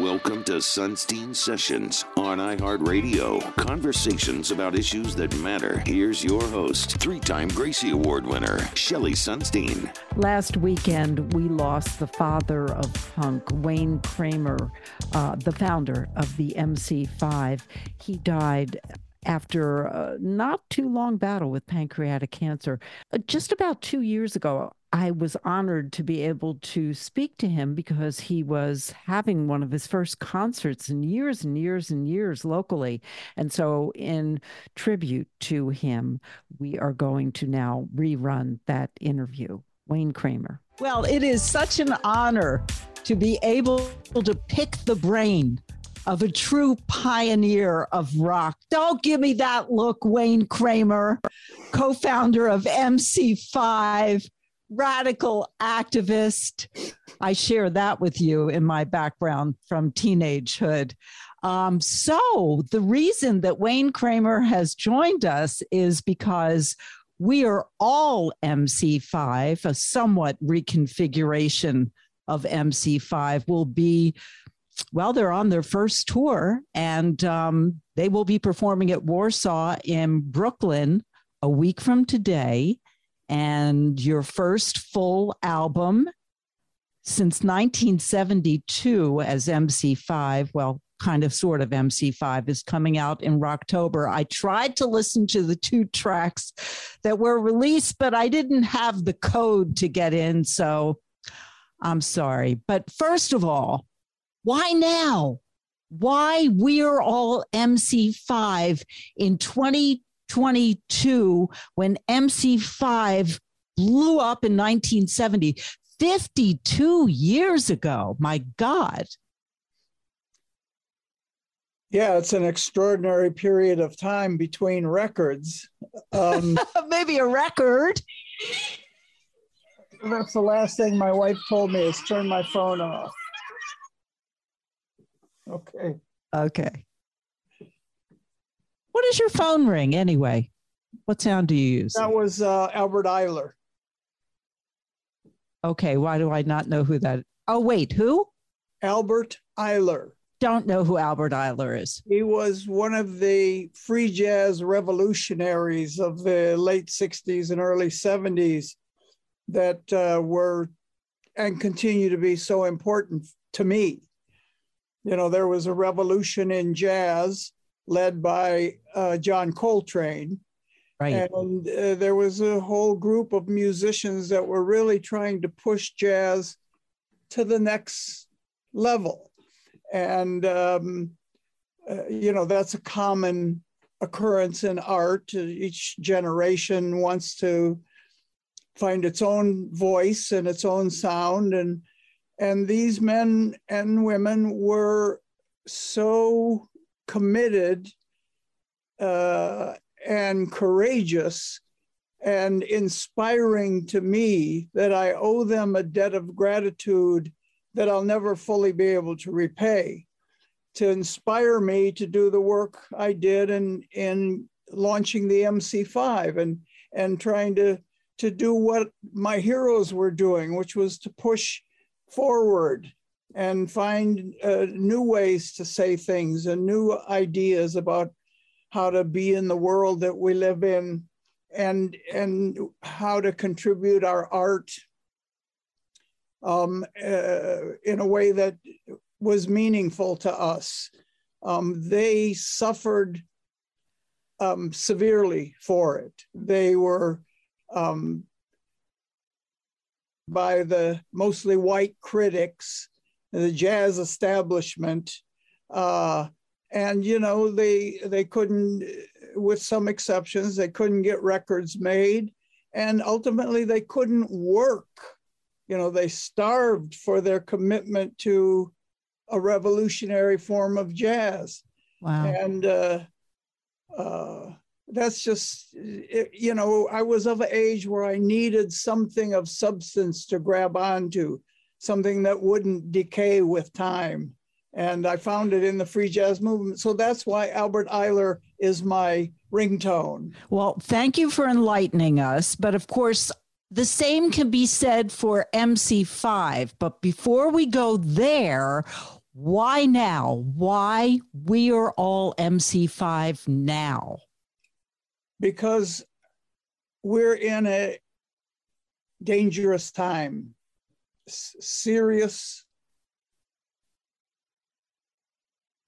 Welcome to Sonstein Sessions on iHeartRadio. Conversations about issues that matter. Here's your host, three time Gracie Award winner, Shelli Sonstein. Last weekend, we lost the father of punk, Wayne Kramer, uh, the founder of the MC5. He died after a not too long battle with pancreatic cancer. Uh, just about two years ago, I was honored to be able to speak to him because he was having one of his first concerts in years and years and years locally. And so, in tribute to him, we are going to now rerun that interview. Wayne Kramer. Well, it is such an honor to be able to pick the brain of a true pioneer of rock. Don't give me that look, Wayne Kramer, co founder of MC5 radical activist. I share that with you in my background from teenagehood. Um, so, the reason that Wayne Kramer has joined us is because we are all MC5, a somewhat reconfiguration of MC5 will be. Well, they're on their first tour and um, they will be performing at Warsaw in Brooklyn a week from today and your first full album since 1972 as MC5, well, kind of sort of MC5 is coming out in October. I tried to listen to the two tracks that were released, but I didn't have the code to get in. So I'm sorry. But first of all, why now? Why we're all MC5 in 2022 when MC5 blew up in 1970, 52 years ago. My God. Yeah, it's an extraordinary period of time between records. Um, Maybe a record. That's the last thing my wife told me is turn my phone off. Okay. Okay. What does your phone ring anyway? What sound do you use? That was uh, Albert Ayler. Okay, why do I not know who that? Oh, wait, who? Albert Ayler. Don't know who Albert Ayler is. He was one of the free jazz revolutionaries of the late 60s and early 70s that uh, were and continue to be so important to me. You know, there was a revolution in jazz led by uh, John Coltrane. Right. And uh, there was a whole group of musicians that were really trying to push jazz to the next level. And, um, uh, you know, that's a common occurrence in art. Each generation wants to find its own voice and its own sound. And, and these men and women were so committed uh, and courageous and inspiring to me that I owe them a debt of gratitude that I'll never fully be able to repay. To inspire me to do the work I did in, in launching the MC5 and, and trying to, to do what my heroes were doing, which was to push forward and find uh, new ways to say things and new ideas about how to be in the world that we live in and and how to contribute our art um, uh, in a way that was meaningful to us. Um, they suffered um, severely for it. They were um, by the mostly white critics the jazz establishment. Uh, and you know they they couldn't, with some exceptions, they couldn't get records made, and ultimately they couldn't work. You know they starved for their commitment to a revolutionary form of jazz. Wow. And uh, uh, that's just, it, you know, I was of an age where I needed something of substance to grab onto, something that wouldn't decay with time. And I found it in the free jazz movement. So that's why Albert Ayler is my ringtone. Well, thank you for enlightening us. But of course, the same can be said for MC5. But before we go there, why now? Why we are all MC5 now? Because we're in a dangerous time, serious,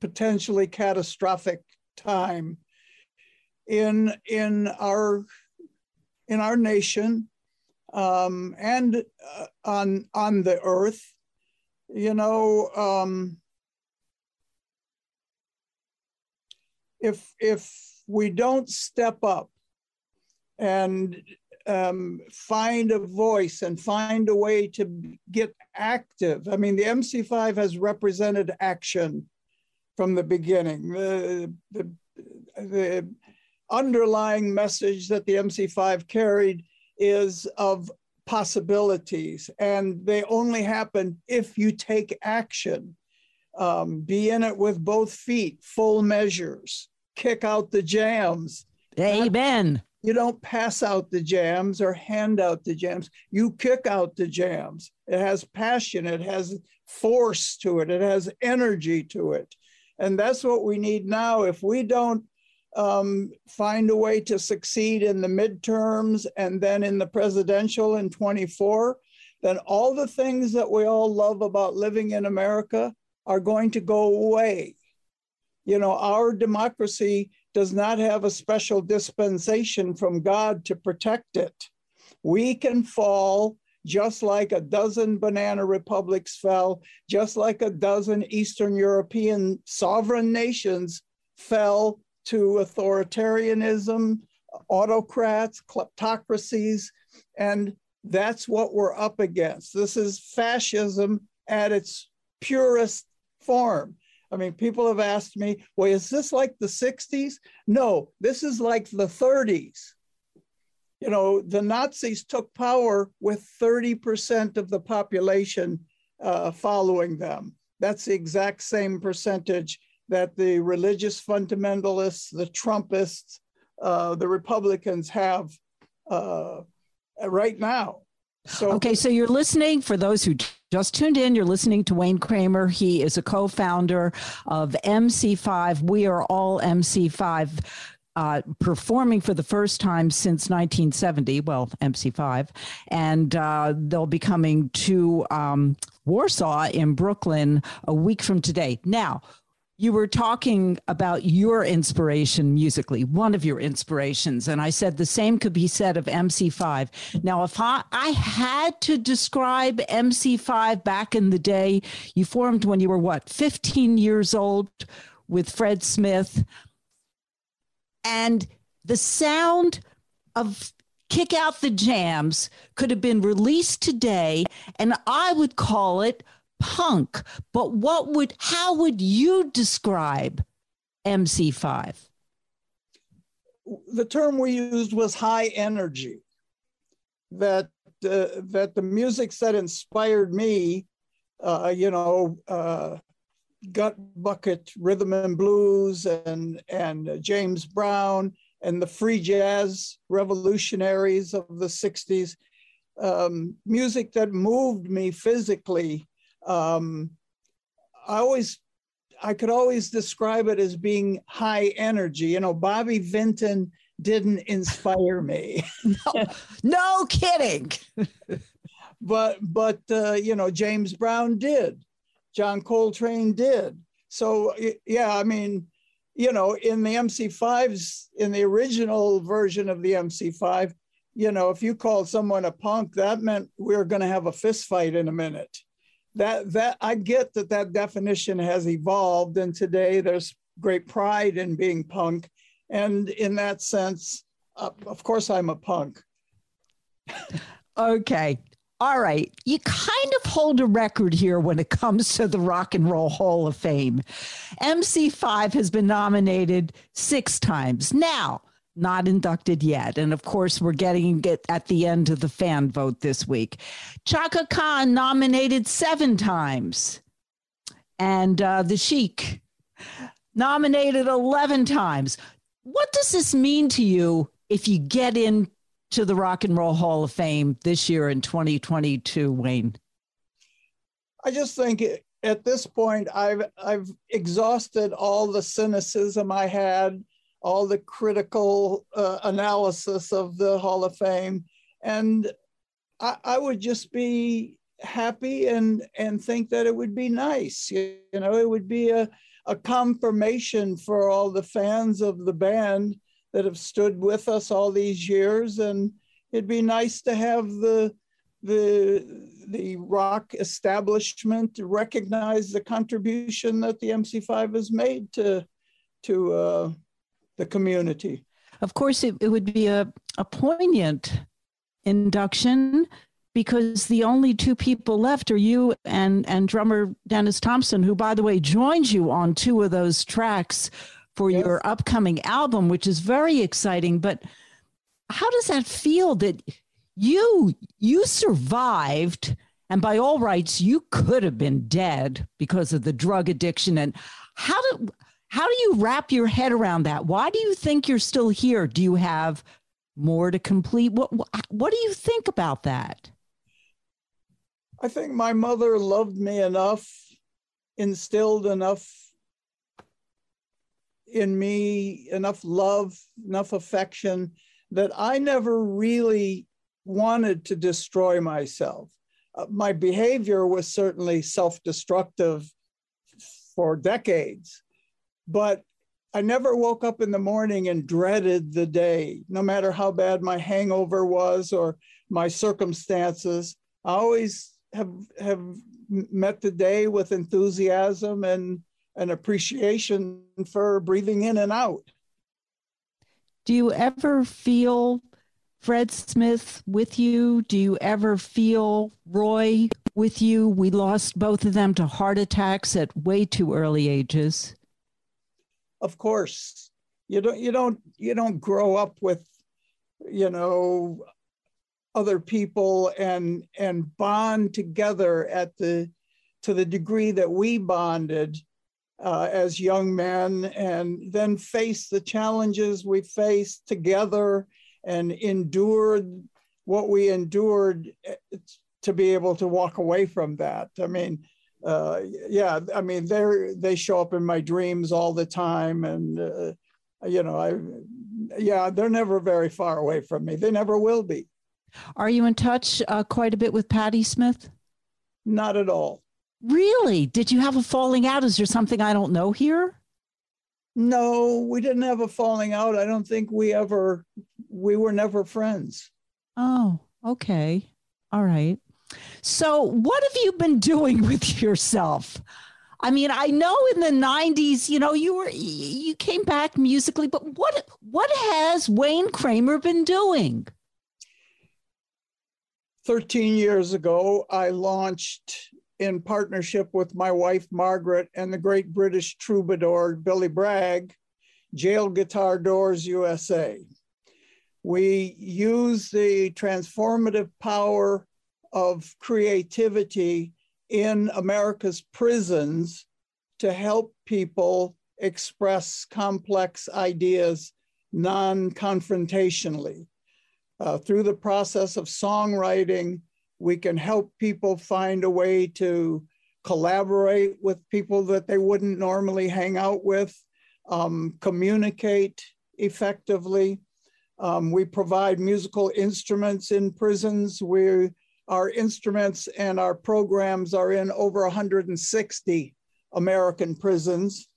potentially catastrophic time in in our in our nation um, and uh, on on the earth. You know, um, if if we don't step up and um, find a voice and find a way to get active. I mean, the MC5 has represented action from the beginning. The, the, the underlying message that the MC5 carried is of possibilities, and they only happen if you take action. Um, be in it with both feet, full measures, kick out the jams. Amen. You don't pass out the jams or hand out the jams. You kick out the jams. It has passion, it has force to it, it has energy to it. And that's what we need now. If we don't um, find a way to succeed in the midterms and then in the presidential in 24, then all the things that we all love about living in America are going to go away. You know, our democracy does not have a special dispensation from God to protect it. We can fall just like a dozen banana republics fell, just like a dozen Eastern European sovereign nations fell to authoritarianism, autocrats, kleptocracies, and that's what we're up against. This is fascism at its purest form. I mean, people have asked me, well, is this like the 60s? No, this is like the 30s. You know, the Nazis took power with 30% of the population uh, following them. That's the exact same percentage that the religious fundamentalists, the Trumpists, uh, the Republicans have uh, right now. So, okay, so you're listening for those who just tuned in. You're listening to Wayne Kramer. He is a co founder of MC5. We are all MC5. Uh, performing for the first time since 1970, well, MC5, and uh, they'll be coming to um, Warsaw in Brooklyn a week from today. Now, you were talking about your inspiration musically, one of your inspirations. And I said the same could be said of MC5. Now, if I, I had to describe MC5 back in the day, you formed when you were what, 15 years old with Fred Smith. And the sound of Kick Out the Jams could have been released today, and I would call it punk. But what would, how would you describe MC5? The term we used was high energy. That uh, that the music that inspired me, uh, you know, uh, gut bucket rhythm and blues and and James Brown and the free jazz revolutionaries of the 60s um, music that moved me physically um, I always, I could always describe it as being high energy. You know, Bobby Vinton didn't inspire me. no, no kidding. but but uh, you know, James Brown did, John Coltrane did. So yeah, I mean, you know, in the MC5s, in the original version of the MC5, you know, if you called someone a punk, that meant we were going to have a fist fight in a minute that that I get that that definition has evolved, and today there's great pride in being punk, and in that sense, uh, of course, I'm a punk. okay. All right. You kind of hold a record here when it comes to the Rock and Roll Hall of Fame. MC5 has been nominated six times. Now, not inducted yet. And of course, we're getting it at the end of the fan vote this week. Chaka Khan nominated seven times. And uh, the Chic nominated 11 times. What does this mean to you if you get into the Rock and Roll Hall of Fame this year in 2022, Wayne? I just think at this point I've I've exhausted all the cynicism I had, all the critical uh, analysis of the Hall of Fame, and I, I, would just be happy and and think that it would be nice. You, you know, it would be a a confirmation for all the fans of the band that have stood with us all these years. And it'd be nice to have the the the rock establishment recognize the contribution that the MC5 has made to to uh, the community. Of course, it, it would be a, a poignant induction because the only two people left are you and and drummer Dennis Thompson, who, by the way, joins you on two of those tracks for yes. your upcoming album, which is very exciting. But how does that feel that you you survived? And by all rights, you could have been dead because of the drug addiction. And how do how do you wrap your head around that? Why do you think you're still here? Do you have more to complete? What what do you think about that? I think my mother loved me enough, instilled enough in me, enough love, enough affection that I never really wanted to destroy myself. Uh, my behavior was certainly self destructive for decades, but I never woke up in the morning and dreaded the day, no matter how bad my hangover was or my circumstances. I always have have met the day with enthusiasm and an appreciation for breathing in and out. Do you ever feel Fred Smith with you? Do you ever feel Rob with you? We lost both of them to heart attacks at way too early ages. Of course. You don't you don't you don't grow up with you know other people and and bond together at the to the degree that we bonded uh, as young men and then face the challenges we faced together and endured what we endured eh, to be able to walk away from that i mean uh, yeah i mean they they show up in my dreams all the time and uh, you know i yeah they're never very far away from me they never will be are you in touch uh, quite a bit with Patti Smith? Not at all. Really? Did you have a falling out? Is there something I don't know here? No, we didn't have a falling out. I don't think we ever, we were never friends. Oh, okay. All right. So, what have you been doing with yourself? I mean, I know in the 90s, you know, you were you came back musically, but what what has Wayne Kramer been doing? 13 years ago, I launched in partnership with my wife, Margaret, and the great British troubadour, Billy Bragg, Jail Guitar Doors USA. We use the transformative power of creativity in America's prisons to help people express complex ideas non confrontationally. Uh, through the process of songwriting, we can help people find a way to collaborate with people that they wouldn't normally hang out with, um, communicate effectively. Um, we provide musical instruments in prisons. We, our instruments and our programs are in over 160 American prisons.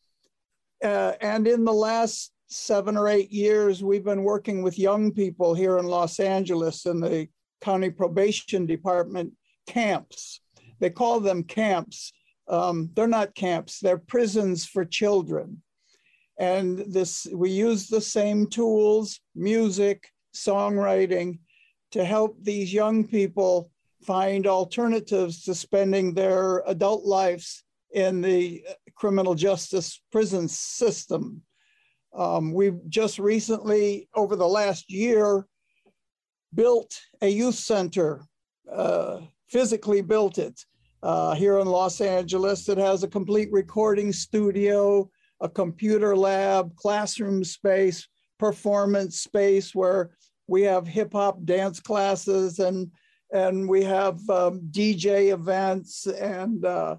Uh, and in the last seven or eight years, we've been working with young people here in Los Angeles in the county probation department camps. They call them camps. Um, they're not camps, they're prisons for children. And this, we use the same tools, music, songwriting, to help these young people find alternatives to spending their adult lives in the criminal justice prison system. Um, we've just recently, over the last year, built a youth center, uh, physically built it uh, here in Los Angeles. It has a complete recording studio, a computer lab, classroom space, performance space where we have hip hop dance classes and and we have um, DJ events and uh,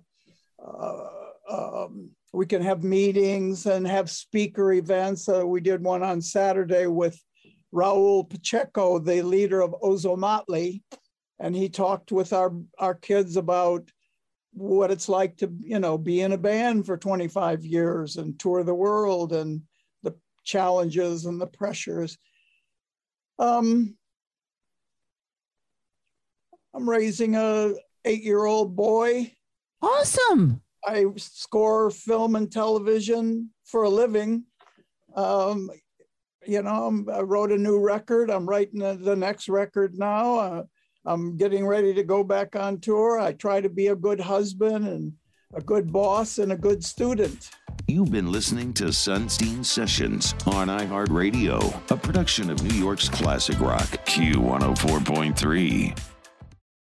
uh, um, we can have meetings and have speaker events. Uh, we did one on Saturday with Raul Pacheco, the leader of Ozomatli, and he talked with our, our kids about what it's like to, you know, be in a band for 25 years and tour the world and the challenges and the pressures. Um, I'm raising a eight-year-old boy. Awesome. I score film and television for a living. Um, you know, i wrote a new record. I'm writing the, the next record now. Uh, I'm getting ready to go back on tour. I try to be a good husband and a good boss and a good student. You've been listening to Sonstein Sessions on iHeartRadio, a production of New York's classic rock, Q104.3.